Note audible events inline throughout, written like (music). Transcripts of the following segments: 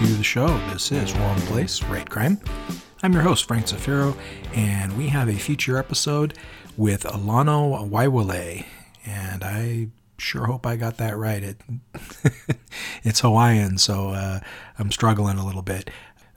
to the show. This is Wrong Place, Right Crime. I'm your host, Frank Zafiro, and we have a feature episode with Alano Waiwaiole. And I sure hope I got that right. It, (laughs) it's Hawaiian, so uh, I'm struggling a little bit.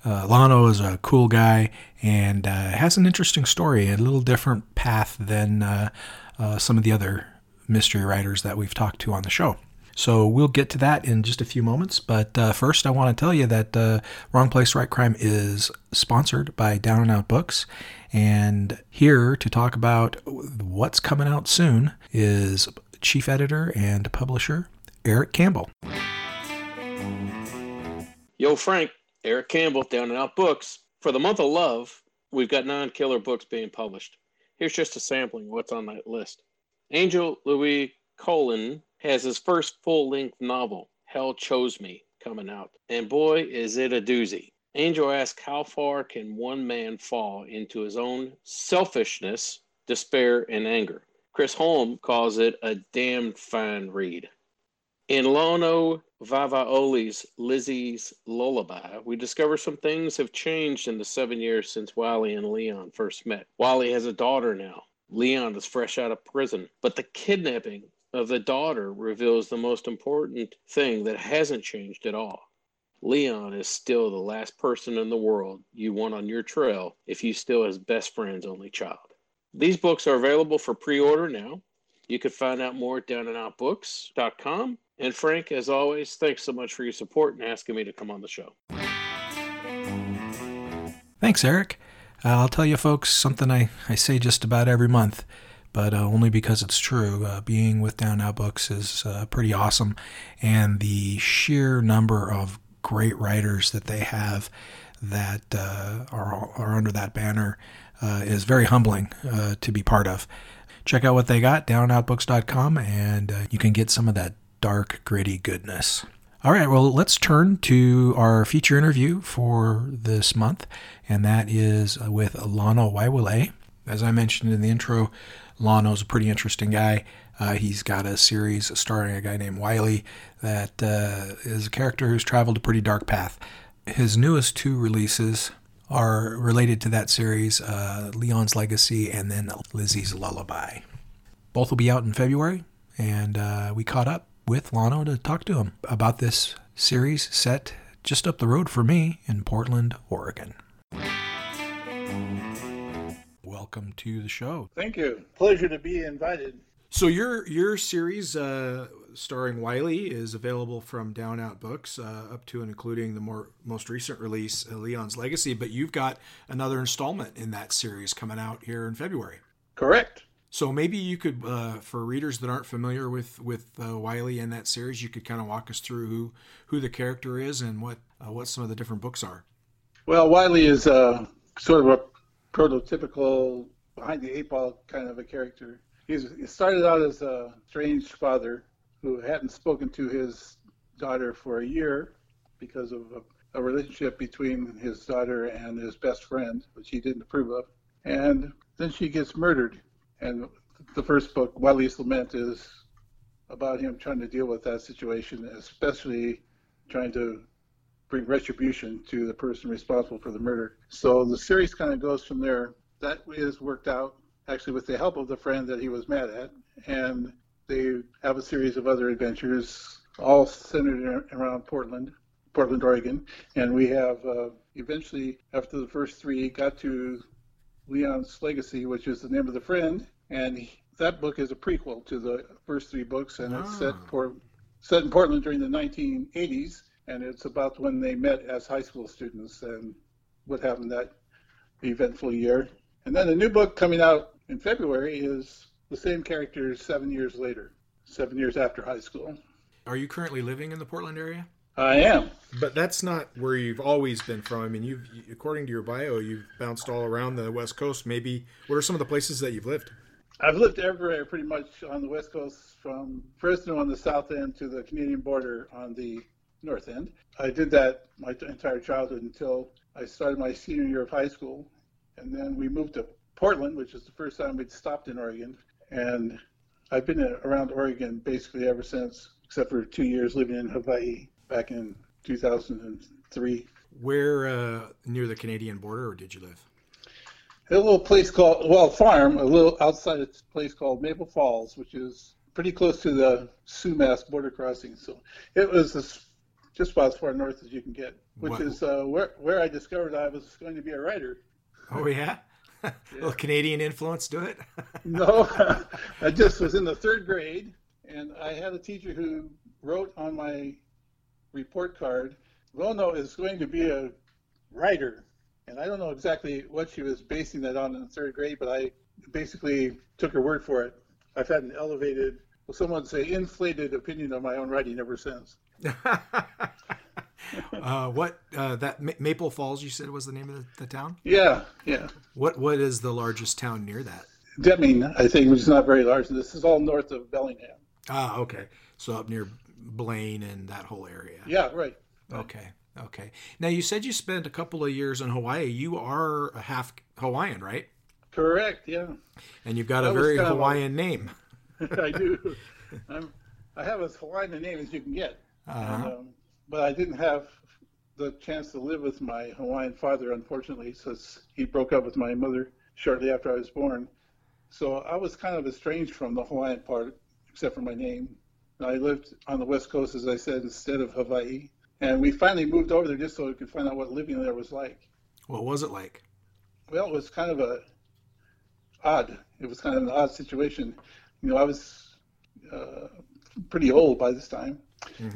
Uh, Lano is a cool guy and uh, has an interesting story, a little different path than uh, uh, some of the other mystery writers that we've talked to on the show. So we'll get to that in just a few moments. But uh, first, I want to tell you that uh, Wrong Place, Right Crime is sponsored by Down and Out Books. And here to talk about what's coming out soon is chief editor and publisher Eric Campbell. Yo, Frank, Eric Campbell, Down and Out Books. For the month of love, we've got nine killer books being published. Here's just a sampling of what's on that list. Angel Luis Colón has his first full length novel, Hell Chose Me, coming out. And boy, is it a doozy. Angel asks, How far can one man fall into his own selfishness, despair, and anger? Chris Holm calls it a damn fine read. In Lono Waiwaiole's Lizzie's Lullaby, we discover some things have changed in the seven years since Wiley and Leon first met. Wally has a daughter now. Leon is fresh out of prison, but the kidnapping of the daughter reveals the most important thing that hasn't changed at all. Leon is still the last person in the world you want on your trail if you still his best friend's only child. These books are available for pre-order now. You can find out more at downandoutbooks.com. And Frank, as always, thanks so much for your support and asking me to come on the show. Thanks, Eric. Uh, I'll tell you, folks, something I, I say just about every month but uh, only because it's true. Uh, being with Down Out Books is uh, pretty awesome, and the sheer number of great writers that they have that uh, are, are under that banner uh, is very humbling uh, to be part of. Check out what they got, downoutbooks.com, and you can get some of that dark, gritty goodness. All right, well, let's turn to our feature interview for this month, and that is with Lano Waiwaiole. As I mentioned in the intro, Lano's a pretty interesting guy. Uh, he's got a series starring a guy named Wiley that uh, is a character who's traveled a pretty dark path. His newest two releases are related to that series uh, Leon's Legacy and then Lizzie's Lullaby. Both will be out in February, and uh, we caught up with Lano to talk to him about this series set just up the road for me in Portland, Oregon welcome to the show. Thank you. Pleasure to be invited. So your your series uh, starring Wiley is available from Down Out Books uh, up to and including the more most recent release, uh, Leon's Legacy. But you've got another installment in that series coming out here in February. Correct. So maybe you could, uh, for readers that aren't familiar with with uh, Wiley and that series, you could kind of walk us through who who the character is and what uh, what some of the different books are. Well, Wiley is sort of a prototypical behind the eight ball kind of a character. He's, he started out as a strange father who hadn't spoken to his daughter for a year because of a, a relationship between his daughter and his best friend, which he didn't approve of. And then she gets murdered. And the first book, Wiley's Lament, is about him trying to deal with that situation, especially trying to bring retribution to the person responsible for the murder. So the series kind of goes from there. That is worked out actually with the help of the friend that he was mad at, and they have a series of other adventures, all centered around Portland, Portland, Oregon. And we have uh, eventually, after the first three, got to Leon's Legacy, which is the name of the friend, and he, that book is a prequel to the first three books, and it's set ah. for set in Portland during the 1980s and it's about when they met as high school students and what happened that eventful year. And then the new book coming out in February is the same characters seven years later, seven years after high school. Are you currently living in the Portland area? I am. But that's not where you've always been from. I mean, you've, according to your bio, you've bounced all around the West Coast. Maybe, what are some of the places that you've lived? I've lived everywhere pretty much on the West Coast, from Fresno on the south end to the Canadian border on the North End. I did that my entire childhood until I started my senior year of high school. And then we moved to Portland, which is the first time we'd stopped in Oregon. And I've been around Oregon basically ever since, except for two years living in Hawaii back in 2003. Where uh, near the Canadian border, or did you live? A little place called, well, farm, a little outside a place called Maple Falls, which is pretty close to the Sioux Sumas border crossing. So it was as, just about as far north as you can get, which What- is uh, where, where I discovered I was going to be a writer. Oh yeah, (laughs) a little Canadian influence to it. (laughs) No, (laughs) I just was in the third grade, and I had a teacher who wrote on my report card, Lono is going to be a writer. And I don't know exactly what she was basing that on in the third grade, but I basically took her word for it. I've had an elevated, well, someone would say inflated opinion of my own writing ever since. (laughs) uh, what uh, that Ma- Maple Falls? You said was the name of the, the town. Yeah, yeah. What what is the largest town near that? Deming, I think, which is not very large. This is all north of Bellingham. Ah, okay. So up near Blaine and that whole area. Yeah, right. Okay. Okay. Now you said you spent a couple of years in Hawaii. You are a half Hawaiian, right? Correct, yeah. And you've got a very kind of a- Hawaiian name. (laughs) I do. (laughs) I'm, I have as Hawaiian a name as you can get. Uh-huh. And, um, but I didn't have the chance to live with my Hawaiian father, unfortunately, since he broke up with my mother shortly after I was born. So I was kind of estranged from the Hawaiian part, except for my name. I lived on the West Coast, as I said, instead of Hawaii. And we finally moved over there just so we could find out what living there was like. What was it like? Well, it was kind of a odd. It was kind of an odd situation. You know, I was uh, pretty old by this time,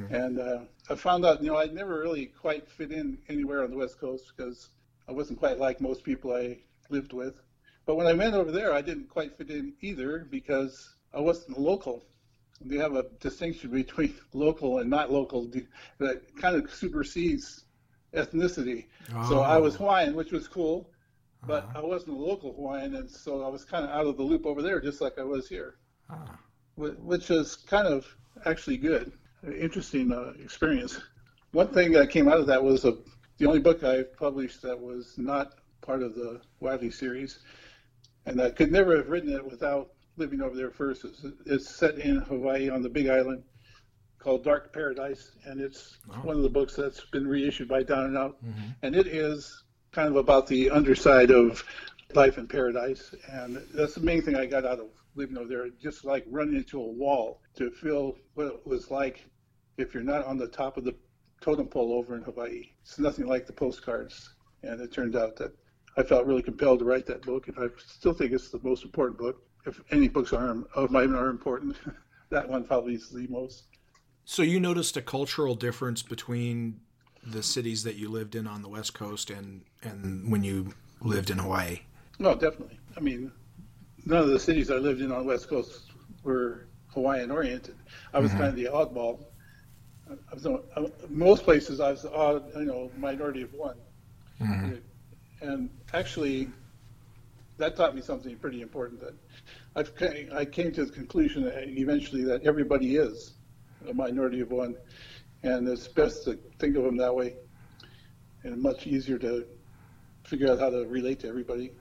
and uh, I found out, you know, I'd never really quite fit in anywhere on the West Coast because I wasn't quite like most people I lived with. But when I went over there, I didn't quite fit in either because I wasn't local. They have a distinction between (laughs) local and not local that kind of supersedes ethnicity. So I was Oh. Hawaiian, which was cool, but Uh-huh. I wasn't a local Hawaiian, and so I was kind of out of the loop over there, just like I was here, wh- which is kind of actually good, interesting uh, experience. One thing that came out of that was a, the only book I published that was not part of the Wiley series, and I could never have written it without living over there first. It's, it's set in Hawaii on the Big Island, called Dark Paradise, and it's one of the books that's been reissued by Down and Out Mhm. and it is kind of about the underside of life in paradise and that's the main thing i got out of living over there just like running into a wall to feel what it was like if you're not on the top of the totem pole over in hawaii it's nothing like the postcards and it turned out that i felt really compelled to write that book and i still think it's the most important book if any books are of mine are important (laughs) that one probably is the most So you noticed a cultural difference between the cities that you lived in on the West Coast and and when you lived in Hawaii. No, definitely. I mean, none of the cities I lived in on the West Coast were Hawaiian oriented. I was mm-hmm. kind of the oddball. I was, uh, most places I was the odd, you know, minority of one. And actually, that taught me something pretty important. That I've I came to the conclusion that eventually that everybody is a minority of one, and it's best to think of them that way, and much easier to figure out how to relate to everybody.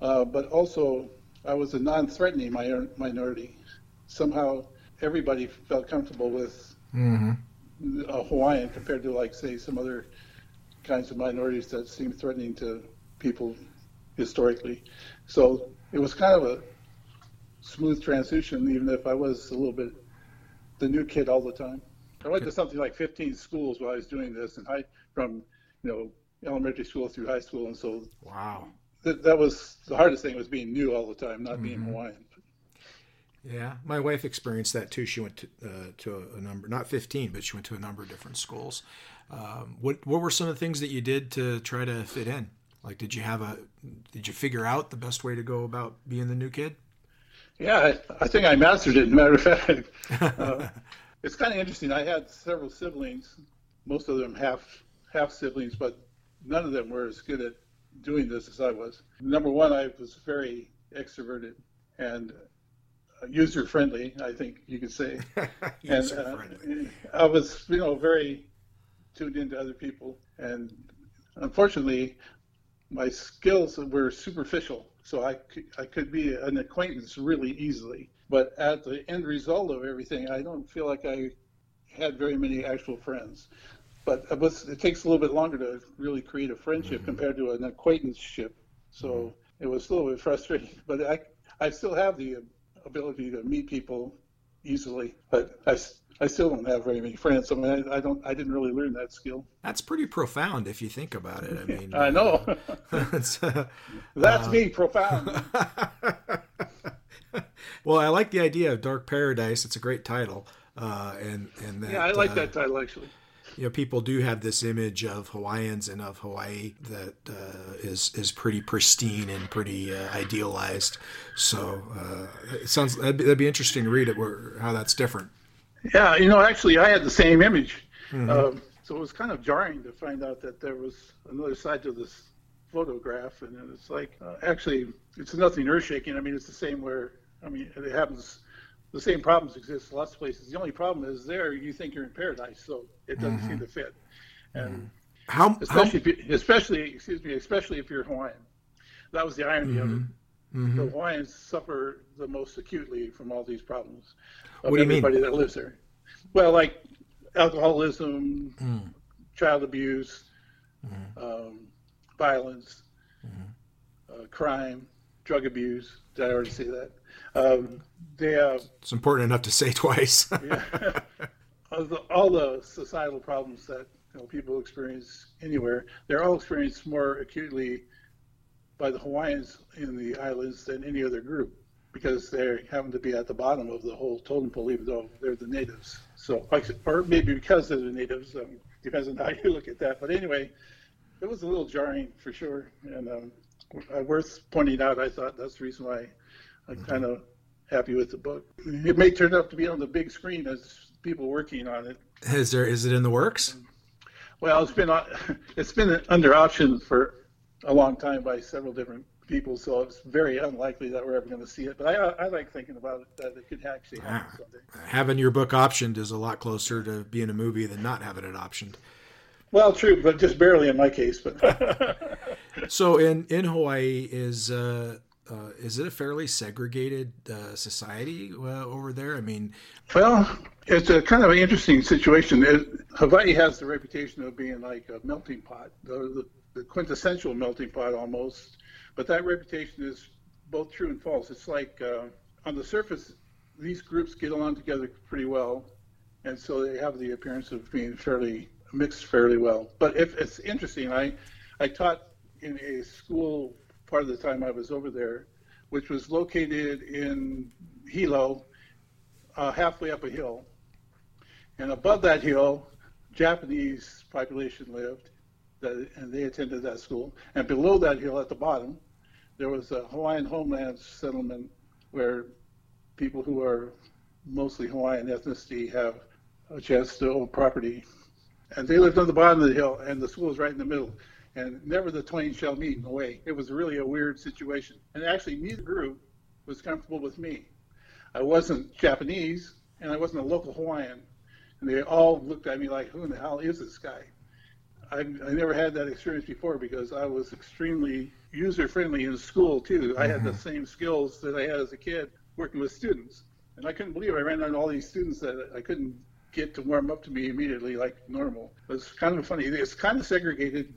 Uh, but also, I was a non-threatening mi- minority. Somehow, everybody felt comfortable with Mm-hmm. a Hawaiian compared to, like, say, some other kinds of minorities that seem threatening to people historically. So it was kind of a smooth transition, even if I was a little bit the new kid all the time. I went to something like 15 schools while I was doing this, and I from you know elementary school through high school, and so Wow. that, that was the hardest thing was being new all the time, not being Hawaiian. Yeah, my wife experienced that too. She went to uh, to a, number, not fifteen, but she went to a number of different schools. Um, what what were some of the things that you did to try to fit in? Like, did you have a? Did you figure out the best way to go about being the new kid? Yeah, I, I think I mastered it. Matter of fact, uh, it's kind of interesting. I had several siblings, most of them half half siblings, but none of them were as good at doing this as I was. Number one, I was very extroverted and user friendly. I think you could say. (laughs) and User uh, friendly. I was, you know, very tuned into other people, and unfortunately, my skills were superficial, so I could, I could be an acquaintance really easily. But at the end result of everything, I don't feel like I had very many actual friends. but it, was, it takes a little bit longer to really create a friendship mm-hmm. compared to an acquaintanceship. So mm-hmm. it was a little bit frustrating, (laughs) but I I still have the ability to meet people easily, but I, I still don't have very many friends. I mean, I, I don't, I didn't really learn that skill. That's pretty profound if you think about it. I mean, I know. (laughs) uh, That's uh, me, profound. (laughs) well, I like the idea of Dark Paradise. It's a great title, uh, and and that, yeah, I like uh, that title actually you know, people do have this image of Hawaiians and of Hawaii that uh, is is pretty pristine and pretty uh, idealized. So uh, it sounds that'd be, that'd be, interesting to read it where how that's different. Yeah, you know, actually, I had the same image, mm-hmm. Um, so it was kind of jarring to find out that there was another side to this photograph, and it's like uh, actually it's nothing earth shaking. I mean, it's the same where I mean it happens the same problems exist in lots of places. The only problem is there you think you're in paradise, so it doesn't mm-hmm. seem to fit. And mm-hmm. how, especially, how... If you, especially, excuse me, especially if you're Hawaiian. That was the irony mm-hmm. of it. Mm-hmm. The Hawaiians suffer the most acutely from all these problems. Of what do you everybody mean? that lives there. Well, like alcoholism, mm. child abuse, mm. um, violence, mm-hmm. uh, crime, drug abuse. Did I already say that? Um, they, uh, it's important enough to say (laughs) twice. (laughs) yeah, all the societal problems that you know, people experience anywhere, they're all experienced more acutely by the Hawaiians in the islands than any other group because they happen to be at the bottom of the whole totem pole, even though they're the natives. So, or maybe because they're the natives, um, depends on how (laughs) you look at that. But anyway, it was a little jarring for sure, and um, worth pointing out. I thought that's the reason why I'm mm-hmm. kind of happy with the book. It may turn out to be on the big screen as people working on it. Is there? Is it in the works? Well, it's been (laughs) it's been under option for a long time by several different people, so it's very unlikely that we're ever going to see it. But I, I like thinking about it that it could actually happen ah, someday. Having your book optioned is a lot closer to being a movie than not having it optioned. Well, true, but just barely in my case. But (laughs) so in in Hawaii is uh, uh, is it a fairly segregated uh, society uh, over there? I mean, well, it's a kind of an interesting situation. It, Hawaii has the reputation of being like a melting pot, the, the, the, quintessential melting pot almost. But that reputation is both true and false. It's like uh, on the surface, these groups get along together pretty well, and so they have the appearance of being fairly mixed fairly well. But if it's interesting, I I taught in a school part of the time I was over there, which was located in Hilo, uh, halfway up a hill. And above that hill, Japanese population lived, that, and they attended that school. And below that hill, at the bottom, there was a Hawaiian homeland settlement where people who are mostly Hawaiian ethnicity have a chance to own property. And they lived on the bottom of the hill, and the school was right in the middle and never the twain shall meet in a way. It was really a weird situation. And actually, neither group was comfortable with me. I wasn't Japanese, and I wasn't a local Hawaiian. And they all looked at me like, who in the hell is this guy? I, I never had that experience before because I was extremely user friendly in school, too. I had the mm-hmm. same skills that I had as a kid working with students. And I couldn't believe I ran into all these students that I couldn't get to warm up to me immediately like normal. It was kind of funny. It's kind of segregated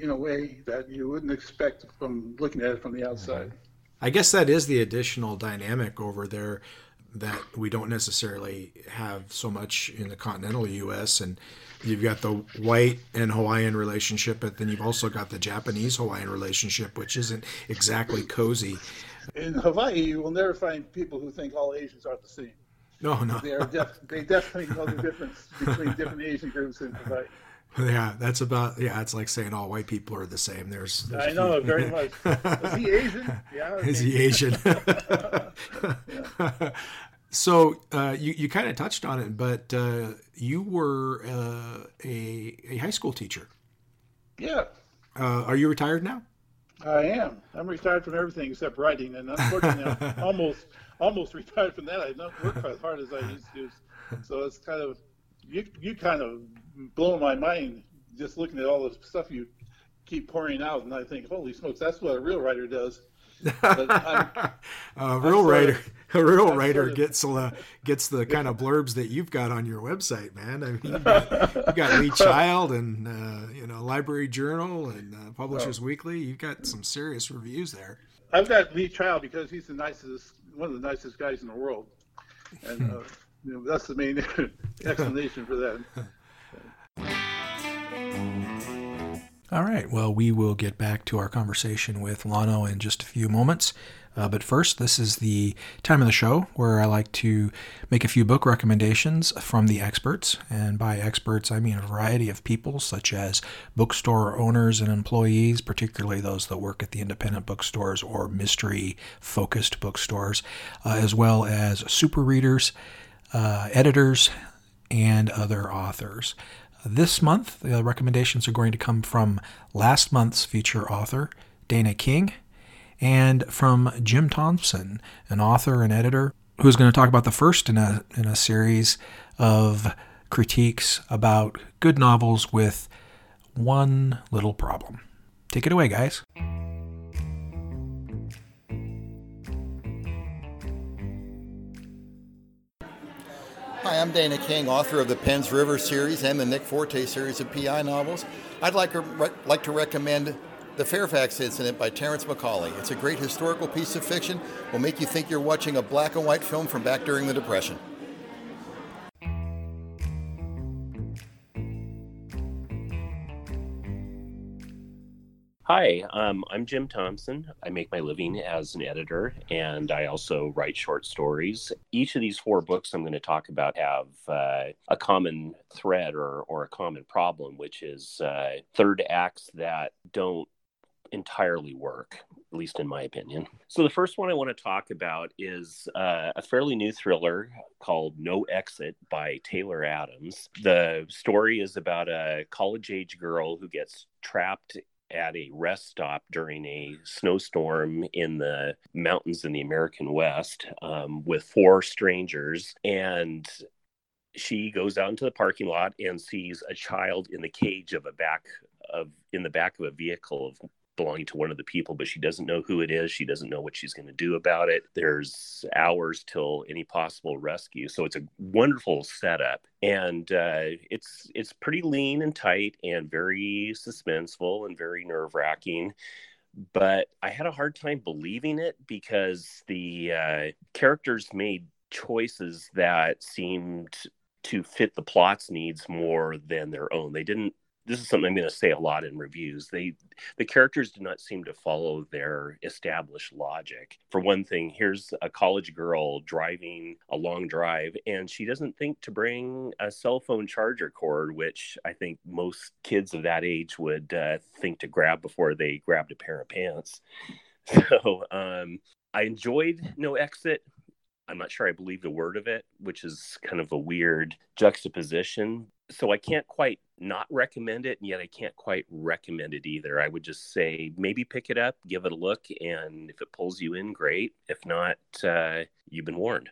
in a way that you wouldn't expect from looking at it from the outside. Mm-hmm. I guess that is the additional dynamic over there that we don't necessarily have so much in the continental U.S. And you've got the white and Hawaiian relationship, but then you've also got the Japanese Hawaiian relationship, which isn't exactly cozy. In Hawaii, you will never find people who think all Asians are the same. No, no. They are def- they definitely know the difference between different Asian groups in Hawaii. Yeah, that's about yeah. It's like saying all white people are the same. There's, there's I know very (laughs) much. Is he Asian? Yeah. Is he Asian? (laughs) (laughs) so uh, you you kind of touched on it, but uh, you were uh, a a high school teacher. Yeah. Uh, are you retired now? I am. I'm retired from everything except writing, and unfortunately, I'm almost almost retired from that. I don't work quite as hard as I used to, so it's kind of you you kind of blow my mind just looking at all the stuff you keep pouring out, and I think, holy smokes, that's what a real writer does. (laughs) a real writer, a real writer gets uh, gets the kind of blurbs that you've got on your website, man. I mean, you got, got Lee (laughs) Child and uh, you know Library Journal and uh, Publishers oh. Weekly. You've got some serious reviews there. I've got Lee Child because he's the nicest, one of the nicest guys in the world, and (laughs) uh, you know, that's the main (laughs) explanation for that. (laughs) All right. Well, we will get back to our conversation with Lano in just a few moments. Uh, but first, this is the time of the show where I like to make a few book recommendations from the experts. And by experts, I mean a variety of people, such as bookstore owners and employees, particularly those that work at the independent bookstores or mystery focused bookstores, uh, as well as super readers, uh, editors, and other authors. This month, the recommendations are going to come from last month's feature author, Dana King, and from Jim Thompson, an author and editor who's going to talk about the first in a, in a series of critiques about good novels with one little problem. Take it away, guys. I'm Dana King, author of the Penns River series and the Nick Forte series of PI novels. I'd like to, re- like to recommend The Fairfax Incident by Terrence McCauley. It's a great historical piece of fiction, will make you think you're watching a black and white film from back during the Depression. Hi, um, I'm Jim Thompson. I make my living as an editor and I also write short stories. Each of these four books I'm going to talk about have uh, a common thread or, or a common problem, which is uh, third acts that don't entirely work, at least in my opinion. So, the first one I want to talk about is uh, a fairly new thriller called No Exit by Taylor Adams. The story is about a college age girl who gets trapped at a rest stop during a snowstorm in the mountains in the American West um, with four strangers. And she goes out into the parking lot and sees a child in the cage of a back of in the back of a vehicle of belonging to one of the people, but she doesn't know who it is. She doesn't know what she's going to do about it. There's hours till any possible rescue, so it's a wonderful setup, and uh, it's it's pretty lean and tight, and very suspenseful and very nerve wracking. But I had a hard time believing it because the uh, characters made choices that seemed to fit the plot's needs more than their own. They didn't this is something I'm going to say a lot in reviews. They the characters do not seem to follow their established logic. For one thing, here's a college girl driving a long drive and she doesn't think to bring a cell phone charger cord, which I think most kids of that age would uh, think to grab before they grabbed a pair of pants. (laughs) So um, I enjoyed No Exit. I'm not sure I believe the word of it, which is kind of a weird juxtaposition. So I can't quite not recommend it, and yet I can't quite recommend it either. I would just say maybe pick it up, give it a look, and if it pulls you in, great. If not, uh, you've been warned.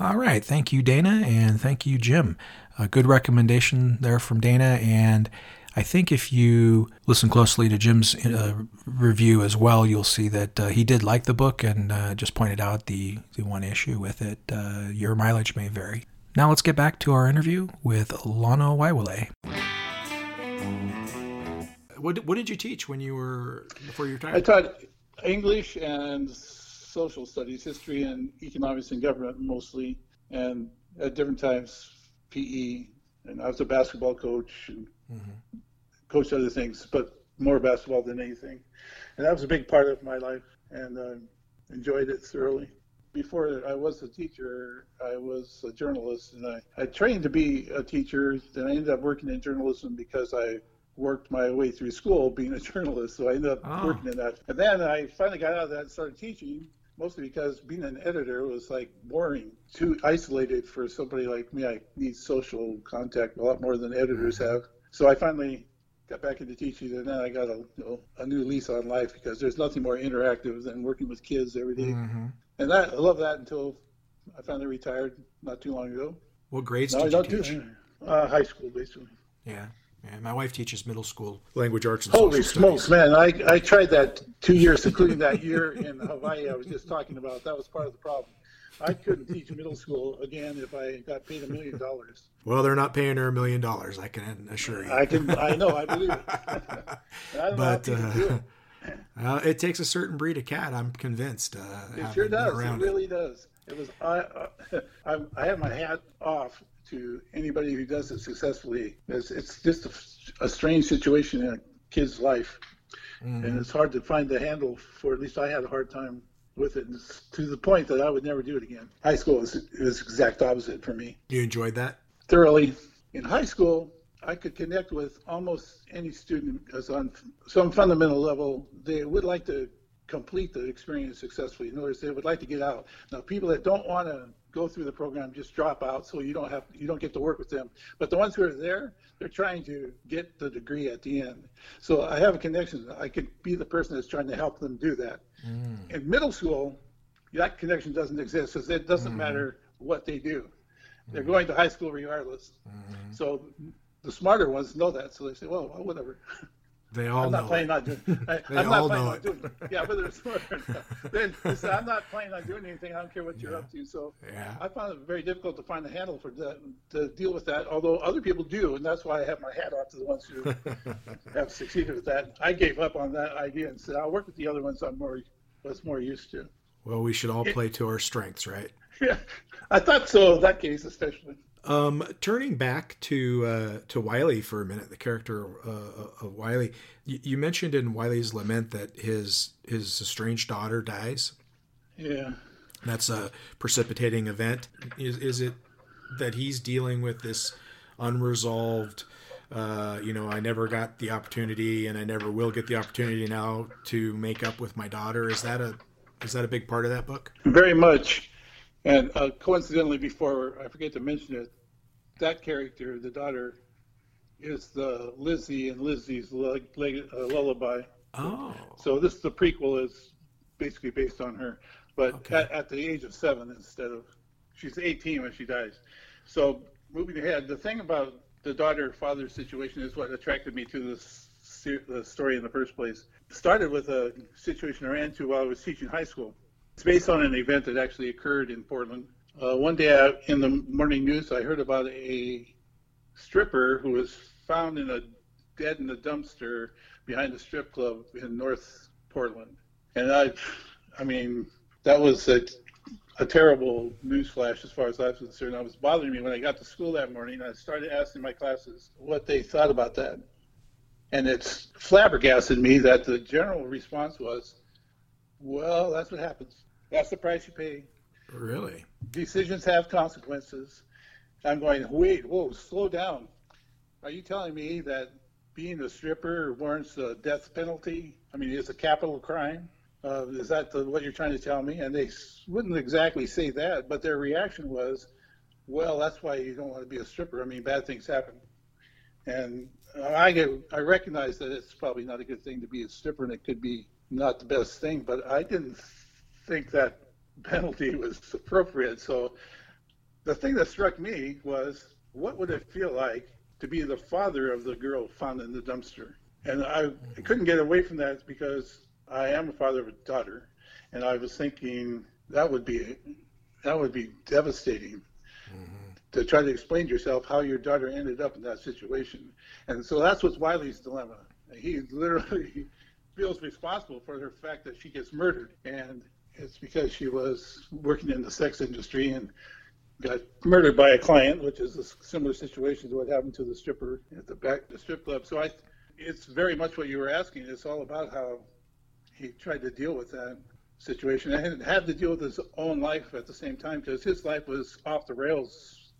All right. Thank you, Dana, and thank you, Jim. A good recommendation there from Dana, and I think if you listen closely to Jim's uh, review as well, you'll see that uh, he did like the book and uh, just pointed out the, the one issue with it. Uh, your mileage may vary. Now let's get back to our interview with Lano Waiwaiole. What, what did you teach when you were before you retired? I taught English and social studies, history and economics and government mostly, and at different times PE. And I was a basketball coach and mm-hmm. coached other things, but more basketball than anything. And that was a big part of my life, and uh, enjoyed it thoroughly. Before I was a teacher, I was a journalist, and I, I trained to be a teacher. Then I ended up working in journalism because I worked my way through school being a (laughs) journalist. So I ended up oh. working in that. And then I finally got out of that and started teaching, mostly because being an editor was like boring, too isolated for somebody like me. I need social contact a lot more than editors mm-hmm. have. So I finally got back into teaching, and then I got a, you know, a new lease on life because there's nothing more interactive than working with kids every day. Mm-hmm. And that, I love that until I finally retired not too long ago. What grades no, did you teach? uh, high school, basically. Yeah. Yeah, my wife teaches middle school language arts and Holy social smokes, studies. man! I, I tried that two years, including that year in Hawaii. I was just talking about. That was part of the problem. I couldn't teach middle school again if I got paid a million dollars. Well, they're not paying her a million dollars. I can assure you. I can. I know. I believe it. (laughs) But know how people do uh, it. uh, it takes a certain breed of cat. I'm convinced. Uh, It sure does. It really does. It was. I, uh, I. (laughs) I have my hat off to anybody who does it successfully. It's, it's just a, a strange situation in a kid's life, Mm-hmm. and it's hard to find the handle for. At least I had a hard time with it, to the point that I would never do it again. High school was it was exact opposite for me. You enjoyed that? Thoroughly. In high school, I could connect with almost any student because on some fundamental level, they would like to complete the experience successfully. In other words, they would like to get out. Now, people that don't want to go through the program just drop out, so you don't have you don't get to work with them. But the ones who are there, they're trying to get the degree at the end. So I have a connection. I could be the person that's trying to help them do that. Mm. In middle school, that connection doesn't exist because it doesn't mm. matter what they do. They're mm. going to high school regardless. Mm-hmm. So the smarter ones know that, so they say, "Well, whatever." (laughs) They all I'm not know. planning it. on doing. (laughs) I, They I'm all not planning know on it. doing. Yeah, whether it's smart or not. (laughs) Then I'm not planning on doing anything. I don't care what you're up to. So Yeah. I found it very difficult to find a handle for that to deal with that. Although other people do, and that's why I have my hat off to the ones who (laughs) have succeeded with that. I gave up on that idea and said, I'll work with the other ones I'm more was more used to. Well, we should all play to our strengths, right? Yeah, I thought so. in That case, especially. Um, turning back to uh, to Wiley for a minute, the character uh, of Wiley. You, you mentioned in Wiley's lament that his his estranged daughter dies. Yeah. That's a precipitating event. Is is it that he's dealing with this unresolved? Uh, you know, I never got the opportunity, and I never will get the opportunity now to make up with my daughter. Is that a is that a big part of that book? Very much. And uh, coincidentally, before I forget to mention it, that character, the daughter, is the Lizzie and Lizzie's leg, leg, uh, lullaby. Oh, So this the prequel is basically based on her, but Okay. at, at the age of seven instead of she's 18 when she dies. So moving ahead, the thing about the daughter-father situation is what attracted me to this the story in the first place. It started with a situation I ran into while I was teaching high school. It's based on an event that actually occurred in Portland. Uh, one day I, in the morning news, I heard about a stripper who was found in a dead in a dumpster behind a strip club in North Portland. And I, I mean, that was a, a terrible news flash as far as I was concerned. It was bothering me when I got to school that morning. I started asking my classes what they thought about that. And it's flabbergasted me that the general response was, well, that's what happens. That's the price you pay. Really? Decisions have consequences. I'm going, wait, whoa, slow down. Are you telling me that being a stripper warrants a death penalty? I mean, it's a capital crime. Uh, is that the, what you're trying to tell me? And they wouldn't exactly say that, but their reaction was, well, that's why you don't want to be a stripper. I mean, bad things happen. And I get, I recognize that it's probably not a good thing to be a stripper, and it could be not the best thing. But I didn't think that penalty was appropriate. So the thing that struck me was, what would it feel like to be the father of the girl found in the dumpster? And I, I couldn't get away from that because I am a father of a daughter, and I was thinking that would be that would be devastating to try to explain to yourself how your daughter ended up in that situation. And so that's what's Wiley's dilemma. He literally (laughs) feels responsible for the fact that she gets murdered, and it's because she was working in the sex industry and got murdered by a client, which is a similar situation to what happened to the stripper at the back the strip club. So I, it's very much what you were asking. It's all about how he tried to deal with that situation and had to deal with his own life at the same time because his life was off the rails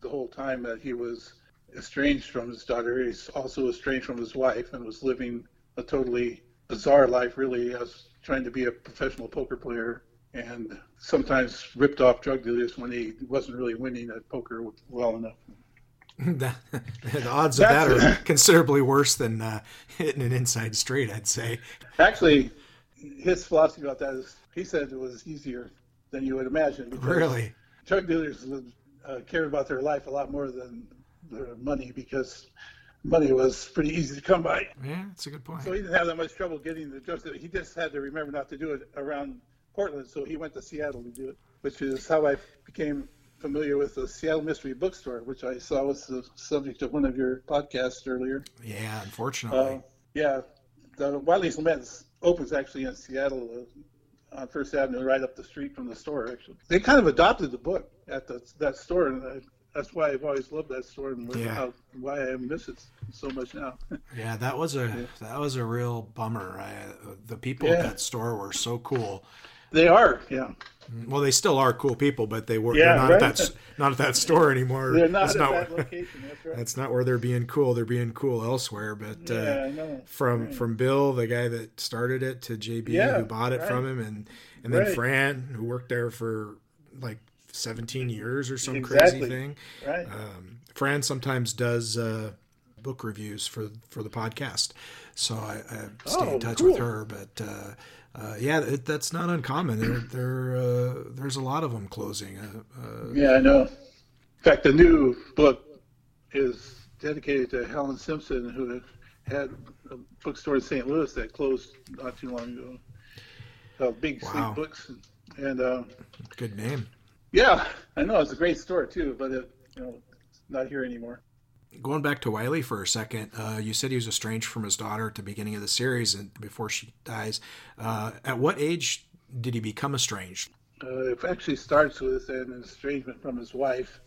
the whole time that he was estranged from his daughter. He's also estranged from his wife and was living a totally bizarre life, really, as trying to be a professional poker player and sometimes ripped off drug dealers when he wasn't really winning at poker well enough. (laughs) the odds of that are considerably worse than uh, hitting an inside straight, I'd say. Actually, his philosophy about that is he said it was easier than you would imagine. Really? drug dealers uh, care about their life a lot more than their money because money was pretty easy to come by. Yeah, that's a good point. So he didn't have that much trouble getting the drugs. He just had to remember not to do it around Portland. So he went to Seattle to do it, which is how I became familiar with the Seattle Mystery Bookstore, which I saw was the subject of one of your podcasts earlier. Yeah, unfortunately. Uh, yeah, the Wiley's Laments opens actually in Seattle uh, on First Avenue, right up the street from the store. Actually, they kind of adopted the book at the, that store, and that's why I've always loved that store and Yeah. how, why I miss it so much now. (laughs) Yeah, that was a that was a real bummer. I, the people Yeah. at that store were so cool. they are, yeah. Well, they still are cool people, but they were Yeah, they're not right. at that not at that store anymore. They're not that's at not that where- location. That's right. that's not where they're being cool. They're being cool elsewhere. But yeah, uh, I know. from Right. from Bill, the guy that started it, to JB Yeah, who bought it from him, and and then. Fran who worked there for like 17 years or some Exactly. crazy thing. Right. Um, Fran sometimes does uh, book reviews for for the podcast, so I, I stay Oh, in touch cool. with her. But uh, uh, yeah, it, that's not uncommon. There, there uh, there's a lot of them closing. Uh, uh, Yeah, I know. In fact, the new book is dedicated to Helen Simpson, who had a bookstore in St. Louis that closed not too long ago. Uh, Big Wow. Sleep Books, and uh, good name. Yeah, I know it's a great store too, but it, you know, it's not here anymore. Going back to Wiley for a second, uh, you said he was estranged from his daughter at the beginning of the series and before she dies. Uh, at what age did he become estranged? Uh, it actually starts with an estrangement from his wife,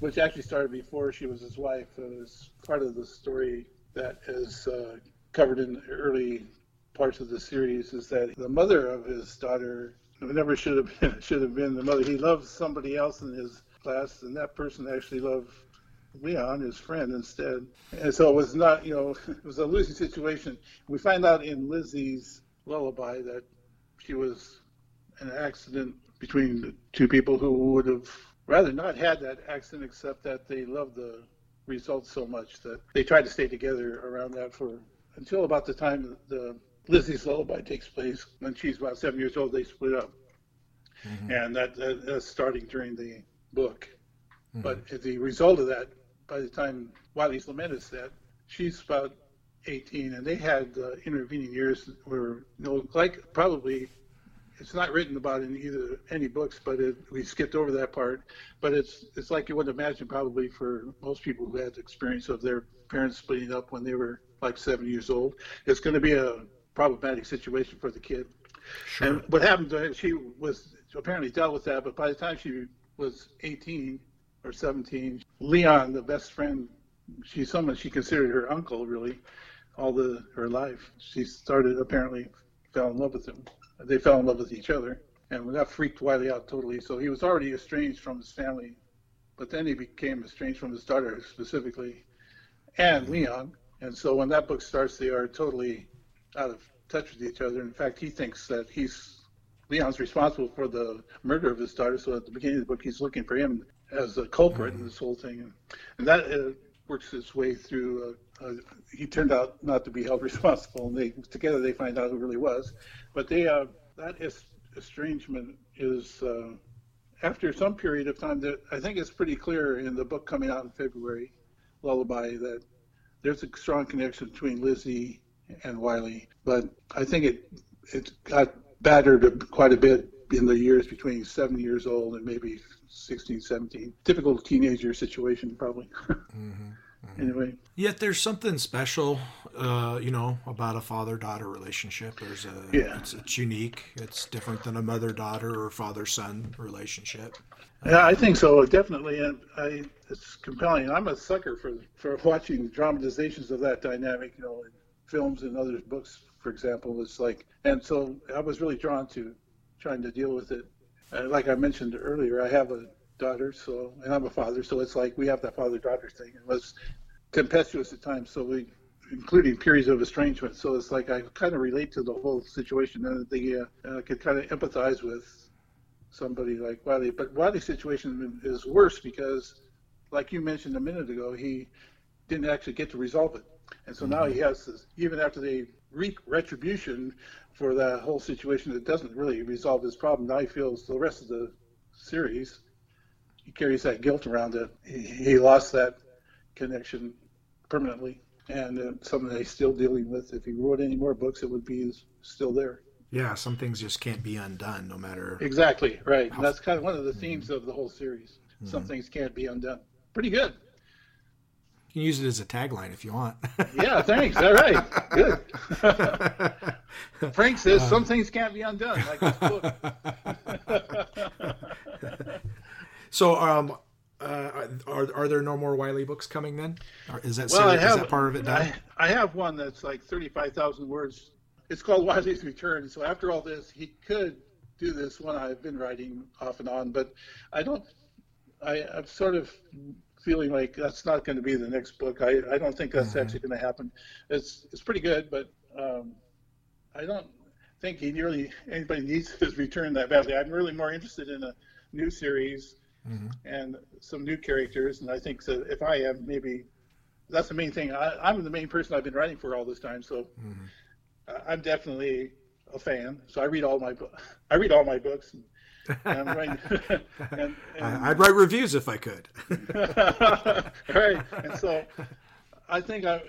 which actually started before she was his wife. It was part of the story that is uh, covered in the early parts of the series. Is that the mother of his daughter never should have been, (laughs) should have been the mother. He loved somebody else in his class, and that person actually loved Leon, his friend, instead. And so it was not, you know, (laughs) it was a losing situation. We find out in Lizzie's lullaby that she was an accident between the two people who would have rather not had that accident, except that they loved the results so much that they tried to stay together around that for until about the time the Lizzie's lullaby takes place. When she's about seven years old, they split up, and that, that that's starting during the book. But as the result of that, by the time Wiley's Lament is set, she's about 18, and they had uh, intervening years where, you know, like probably it's not written about in either any books, but it, we skipped over that part. But it's it's like you would imagine probably for most people who had the experience of their parents splitting up when they were like seven years old. It's going to be a problematic situation for the kid. Sure. And what happened to her, she was apparently dealt with that, but by the time she was 18 or 17, Leon, the best friend, she's someone she considered her uncle really, all the her life. She started apparently fell in love with him. They fell in love with each other, and that freaked Wiley out totally. So he was already estranged from his family, but then he became estranged from his daughter specifically, and Leon. And so when that book starts, they are totally out of touch with each other. In fact, he thinks that he's Leon's responsible for the murder of his daughter. So at the beginning of the book, he's looking for him as a culprit in this whole thing, and, that uh, works its way through. Uh, uh, he turned out not to be held responsible, and they together they find out who really was. But they uh, that estrangement is uh, after some period of time. That I think it's pretty clear in the book coming out in February, Lullaby, that there's a strong connection between Lizzie and Wiley. But I think it it got battered quite a bit in the years between seven years old and maybe 16, 17. Typical teenager situation, probably. (laughs) Anyway, Yet there's something special, uh, you know, about a father-daughter relationship. There's a, Yeah. it's, it's unique. It's different than a mother-daughter or father-son relationship. yeah, I think so, definitely. And I, it's compelling. I'm a sucker for for watching dramatizations of that dynamic, you know, in films and other books, for example. It's like, and so I was really drawn to trying to deal with it. Uh, like I mentioned earlier, I have a daughter, so and I'm a father, so it's like we have that father-daughter thing. It was tempestuous at times, so we, including periods of estrangement. So it's like I kind of relate to the whole situation, and the uh, I could kind of empathize with somebody like Wiley. But Wiley's situation is worse because, like you mentioned a minute ago, he didn't actually get to resolve it, and so now he has this. Even after they wreak retribution for that whole situation, that doesn't really resolve his problem. Now he feels the rest of the series, he carries that guilt around it. He, he lost that connection permanently, and uh, something that he's still dealing with. If he wrote any more books, it would be still there. Yeah, some things just can't be undone, no matter. Exactly right. And that's kind of one of the themes of the whole series. Some Mm-hmm. things can't be undone. Pretty good. You can use it as a tagline if you want. (laughs) Yeah, thanks. All right, good. (laughs) Frank says some things can't be undone, like this book. (laughs) so, um, uh, are are there no more Wiley books coming then? Or is that Well, I have is that part of it done? I, I have one that's like thirty-five thousand words. It's called Wiley's Return. So after all this, he could do this one I've been writing off and on, but I don't. I, I'm sort of feeling like that's not going to be the next book. I, I don't think that's mm-hmm. actually going to happen. It's it's pretty good, but um, I don't think he really anybody needs his (laughs) return that badly. I'm really more interested in a new series mm-hmm. and some new characters, and I think that if I am, maybe that's the main thing. I, I'm the main person I've been writing for all this time, so mm-hmm. I- I'm definitely a fan. So I read all my (laughs) I read all my books. And, (laughs) and writing, and, and, I'd write reviews if I could. (laughs) right. And so I think I,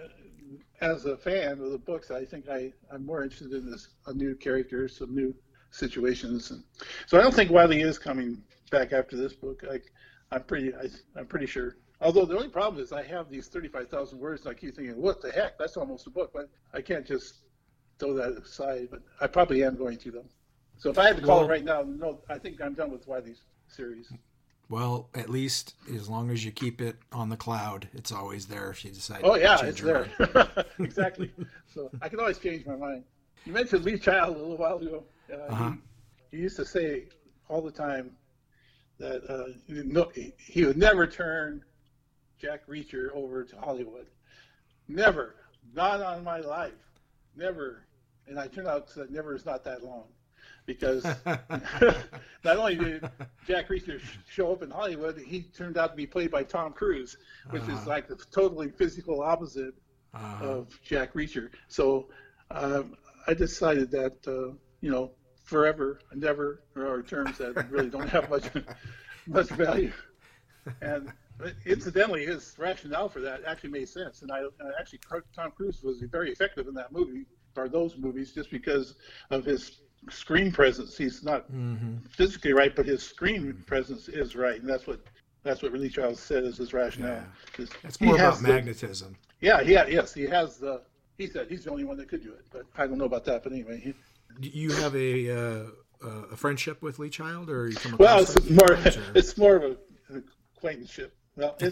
as a fan of the books, I think I, I'm more interested in this a new character, some new situations, and so I don't think Wiley is coming back after this book. I, I'm pretty I, I'm pretty sure. Although the only problem is I have these 35,000 words, and I keep thinking, what the heck? That's almost a book, but I can't just throw that aside. But I probably am going to though. So if I had to call Well- it right now, no, I think I'm done with Wiley's series. Well, at least as long as you keep it on the cloud, it's always there if you decide. Oh yeah, it's there. (laughs) exactly. So I can always change my mind. You mentioned Lee Child a little while ago. Uh, Uh-huh. he, he used to say all the time that uh, no, he, he would never turn Jack Reacher over to Hollywood. Never. Not on my life. Never. And I turned out that never is not that long. Because (laughs) not only did Jack Reacher show up in Hollywood, he turned out to be played by Tom Cruise, which is Uh-huh. like the totally physical opposite Uh, of Jack Reacher. So um, I decided that uh, you know forever and never are terms that really don't have much (laughs) much value. And incidentally, his rationale for that actually made sense. And I and actually Tom Cruise was very effective in that movie or those movies just because of his screen presence. He's not mhm. physically right, but his screen presence is right, and that's what that's what Really Charles said is his rationale. Is It's more about the- magnetism. yeah, yeah, yes, he has the. He said he's the only one that could do it, but I don't know about that. But anyway, he, you have a uh, uh, a friendship with Lee Child, or you come well, across it's more (laughs) it's more of a, an acquaintanceship. Well, (laughs)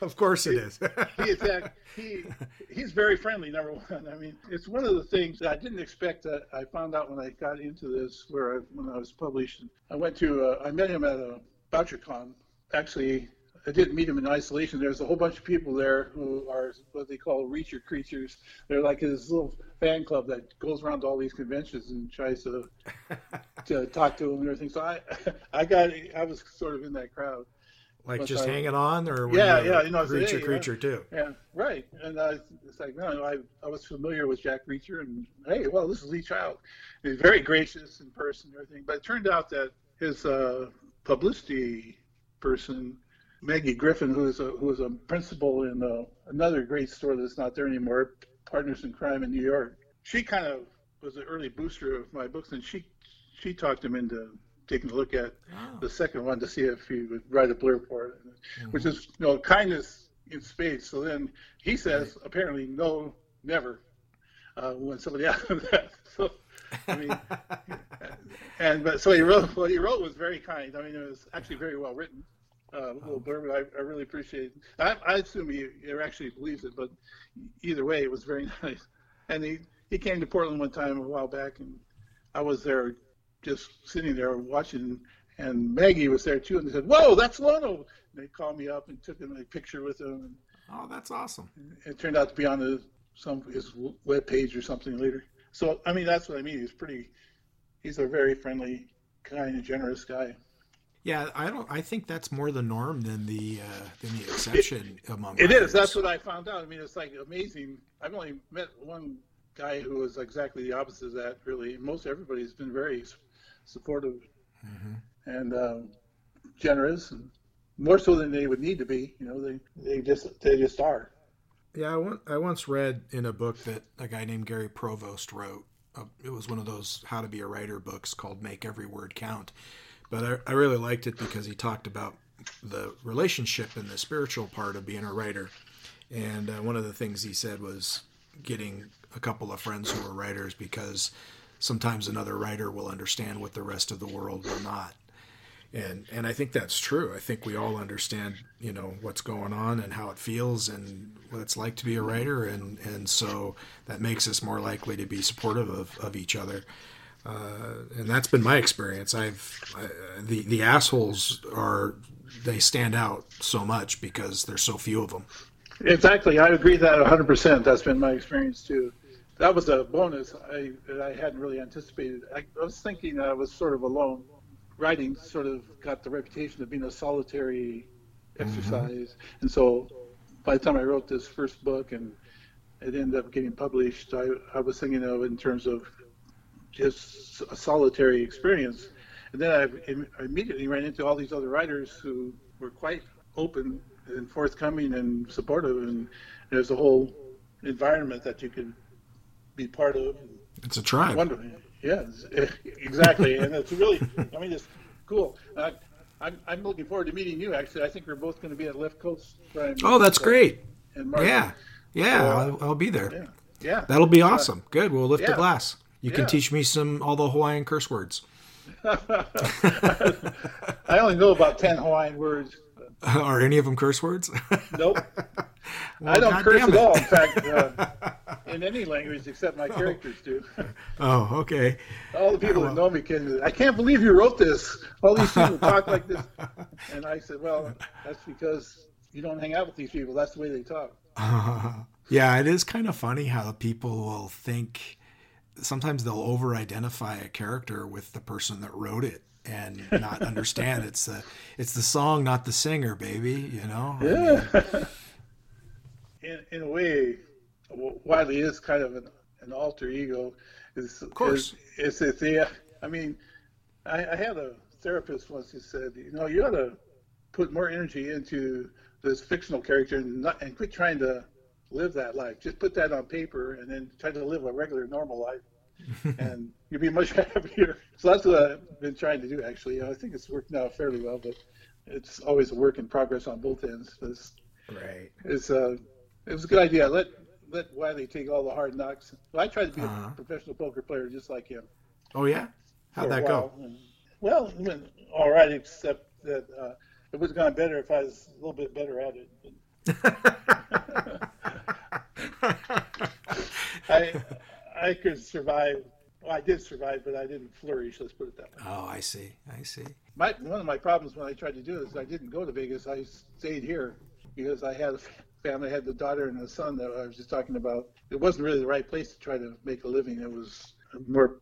of course it is. he attacked, he he's very friendly. Number one, I mean, it's one of the things that I didn't expect. That I found out when I got into this, where I, when I was published, I went to uh, I met him at a Bouchercon. Actually, I didn't meet him in isolation. There's a whole bunch of people there who are what they call reacher creatures. They're like his little fan club that goes around to all these conventions and tries to (laughs) to talk to him and everything. So I I got I was sort of in that crowd. like But just I- hanging on, or Yeah, you yeah, you know, Reacher, said, hey, creature too. Yeah, right. And uh, it's like, no, I, I was familiar with Jack Reacher, and hey, well, this is Lee Child. He's very gracious in person and everything. But it turned out that his uh, publicity person, Maggie Griffin, who is a who is a principal in uh, another great store that's not there anymore, Partners in Crime in New York. She kind of was an early booster of my books, and she she talked him into taking a look at Oh. the second one to see if he would write a blurb for it, which is you know kindness in spades. So then he says apparently no, never uh, when somebody (laughs) asked him that. So I mean, (laughs) and but so he wrote what he wrote was very kind. I mean, it was actually very well written. Uh, little blurb. I, I really appreciate. It. I, I assume he, he actually believes it, but either way, it was very (laughs) nice. And he he came to Portland one time a while back, and I was there just sitting there watching, and Maggie was there too, and they said, "Whoa, that's Lono!" And they called me up and took a picture with him, Oh, that's awesome. and it turned out to be on his some his web page or something later. So I mean, that's what I mean. He's pretty. He's a very friendly, kind, and generous guy. Yeah, I don't. I think that's more the norm than the uh, than the exception among. It is. writers. That's what I found out. I mean, it's like amazing. I've only met one guy who was exactly the opposite of that. Really, most everybody's been very supportive Mhm. and um, generous, and more so than they would need to be. You know, they they just they just are. Yeah, I, I once read in a book that a guy named Gary Provost wrote. Uh, it was one of those how to be a writer books called Make Every Word Count. But I, I really liked it because he talked about the relationship and the spiritual part of being a writer. And uh, one of the things he said was getting a couple of friends who are writers because sometimes another writer will understand what the rest of the world will not and and I think that's true. I think we all understand, you know, what's going on and how it feels and what it's like to be a writer, and and so that makes us more likely to be supportive of, of each other. Uh, and that's been my experience. I've I, the the assholes are they stand out so much because there's so few of them. Exactly, I agree that 100. percent That's been my experience too. That was a bonus I I hadn't really anticipated. I, I was thinking I was sort of alone writing sort of got the reputation of being a solitary mm-hmm. exercise. Mm-hmm. And so by the time I wrote this first book and it ended up getting published, I, I was thinking of in terms of just a solitary experience. And then I, immediately ran into all these other writers who were quite open and forthcoming and supportive. And there's a whole environment that you can be part of. It's a tribe. Wonderful. Yeah, (laughs) exactly, and it's really, I mean, it's cool. I, I'm, I'm looking forward to meeting you. Actually, I think we're both going to be at Left Coast. Oh, that's great. Yeah, yeah, so, uh, I'll, I'll, be there. Yeah, yeah. that'll be uh, awesome. Uh, Good. We'll lift yeah. the glass. You yeah. can teach me some all the Hawaiian curse words. (laughs) (laughs) I only know about ten Hawaiian words. (laughs) Are any of them curse words? Nope. well, I don't God curse at all. In fact, uh, in any language except my characters do. Oh, okay. All the people that know me can. I can't believe you wrote this. All these people talk like this, and I said, "Well, that's because you don't hang out with these people. That's the way they talk." Uh, yeah, it is kind of funny how people will think. Sometimes they'll over-identify a character with the person that wrote it and (laughs) not understand it's the it's the song, not the singer, baby. You know. Yeah. I mean, (laughs) in in a way, Wiley is kind of an, an alter ego. Is, of course. Is, is it I mean, I, I had a therapist once who said, you know, you ought to put more energy into this fictional character and, not, and quit trying to live that life. Just put that on paper and then try to live a regular, normal life. (laughs) and you'd be much (laughs) happier. So that's what I've been trying to do, actually. I think it's worked out fairly well, but it's always a work in progress on both ends. It's, right. It's, uh, it was a good idea. Let let Wiley take all the hard knocks. Well, I tried to be uh-huh. a professional poker player just like him. Oh yeah, how'd that go? And, well, it went all right, except that uh, it would have gone better if I was a little bit better at it. (laughs) I I could survive. Well, I did survive, but I didn't flourish. Let's put it that way. Oh, I see. I see. My one of my problems when I tried to do this, I didn't go to Vegas. I stayed here because I had a family had the daughter and the son that I was just talking about. It wasn't really the right place to try to make a living. It was more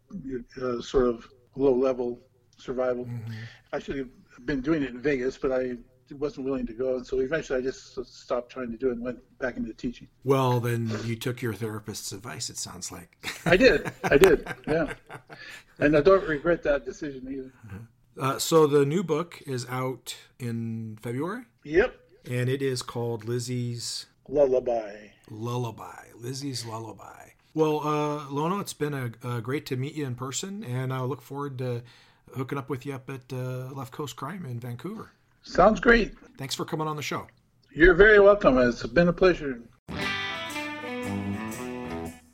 uh, sort of low level survival. Mm-hmm. I should have been doing it in Vegas, but I wasn't willing to go, and so eventually I just stopped trying to do it and went back into teaching. Well, then you took your therapist's advice. It sounds like I did. I did. (laughs) Yeah, and I don't regret that decision either. Mm-hmm. Uh, so the new book is out in February. Yep and it is called Lizzie's Lullaby. Lullaby. Lizzie's Lullaby. Well, uh, Lono, it's been a, a, great to meet you in person, and I look forward to hooking up with you up at uh, Left Coast Crime in Vancouver. Sounds great. Thanks for coming on the show. You're very welcome. It's been a pleasure.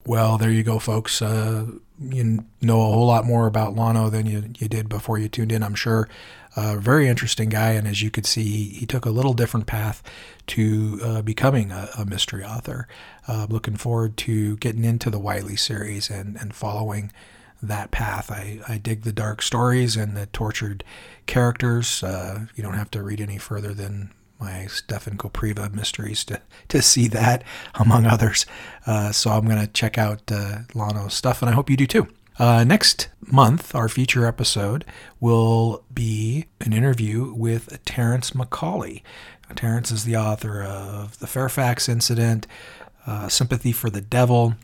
Well, there you go, folks. Uh, you know a whole lot more about Lono than you, you did before you tuned in, I'm sure. A very interesting guy, and as you could see, he took a little different path to uh, becoming a, a, mystery author. Uh, looking forward to getting into the Wiley series and, and following that path. I, I dig the dark stories and the tortured characters. Uh, you don't have to read any further than my Stefan Kopriva mysteries to, (laughs) to see that, among others. Uh, so I'm going to check out uh, Lono's stuff, and I hope you do too. Uh, next month, our feature episode will be an interview with Terrence McCauley. Terrence is the author of The Fairfax Incident, uh, Sympathy for the Devil,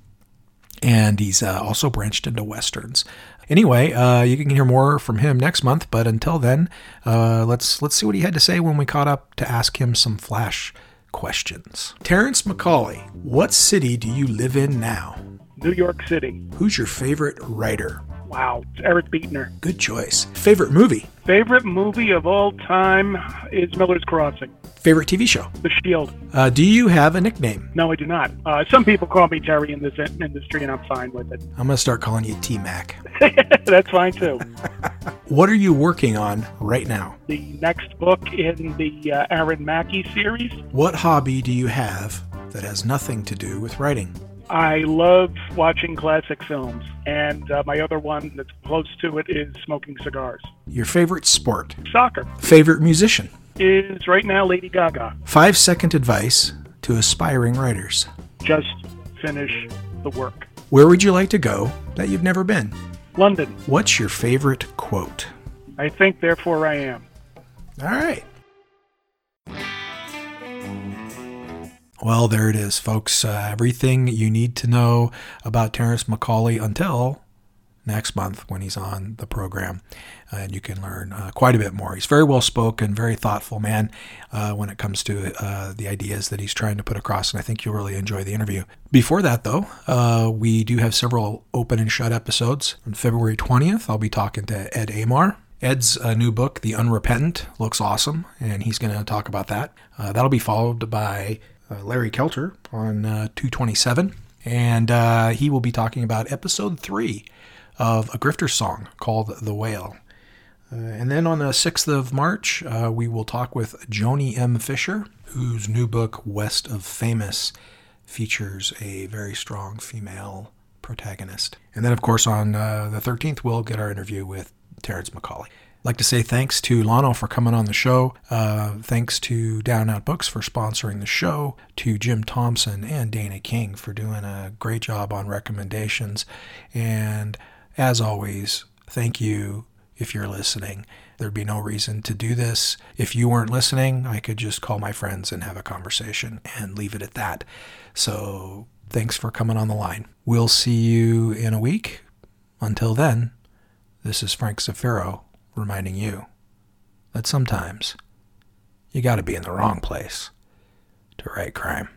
and he's uh, also branched into westerns. Anyway, uh, you can hear more from him next month. But until then, uh, let's let's see what he had to say when we caught up to ask him some flash questions. Terrence McCauley, what city do you live in now? New York City. Who's your favorite writer? Wow, it's Eric Beetner. Good choice. Favorite movie? Favorite movie of all time is Miller's Crossing. Favorite TV show? The Shield. Uh, do you have a nickname? No, I do not. Uh, some people call me Terry in this in- industry, and I'm fine with it. I'm going to start calling you T Mac. (laughs) That's fine too. (laughs) What are you working on right now? The next book in the uh, Aaron Mackey series. What hobby do you have that has nothing to do with writing? I love watching classic films, and uh, my other one that's close to it is smoking cigars. Your favorite sport? Soccer Favorite musician? is right now Lady Gaga. Five second advice to aspiring writers. Just finish the work. Where would you like to go that you've never been? London. What's your favorite quote? I think, therefore, I am. All right. Well, there it is, folks. Uh, everything you need to know about Terrence McCauley until next month when he's on the program. Uh, and you can learn uh, quite a bit more. He's very well spoken, very thoughtful man uh, when it comes to uh, the ideas that he's trying to put across. And I think you'll really enjoy the interview. Before that, though, uh, we do have several open and shut episodes. On February 20th, I'll be talking to Ed Aymar. Ed's uh, new book, The Unrepentant, looks awesome, and he's going to talk about that. Uh, that'll be followed by uh, Larry Kelter on uh, 227, and uh, he will be talking about episode three of a Grifter song called The Whale. Uh, and then on the 6th of March, uh, we will talk with Joni M. Fisher, whose new book, West of Famous, features a very strong female protagonist. And then, of course, on uh, the 13th, we'll get our interview with Terrence McCauley. Like to say thanks to Lono for coming on the show. Uh, thanks to Down Out Books for sponsoring the show. To Jim Thompson and Dana King for doing a great job on recommendations. And as always, thank you if you're listening. There'd be no reason to do this. If you weren't listening, I could just call my friends and have a conversation and leave it at that. So thanks for coming on the line. We'll see you in a week. Until then, this is Frank Zafiro reminding you that sometimes you got to be in the wrong place to write crime.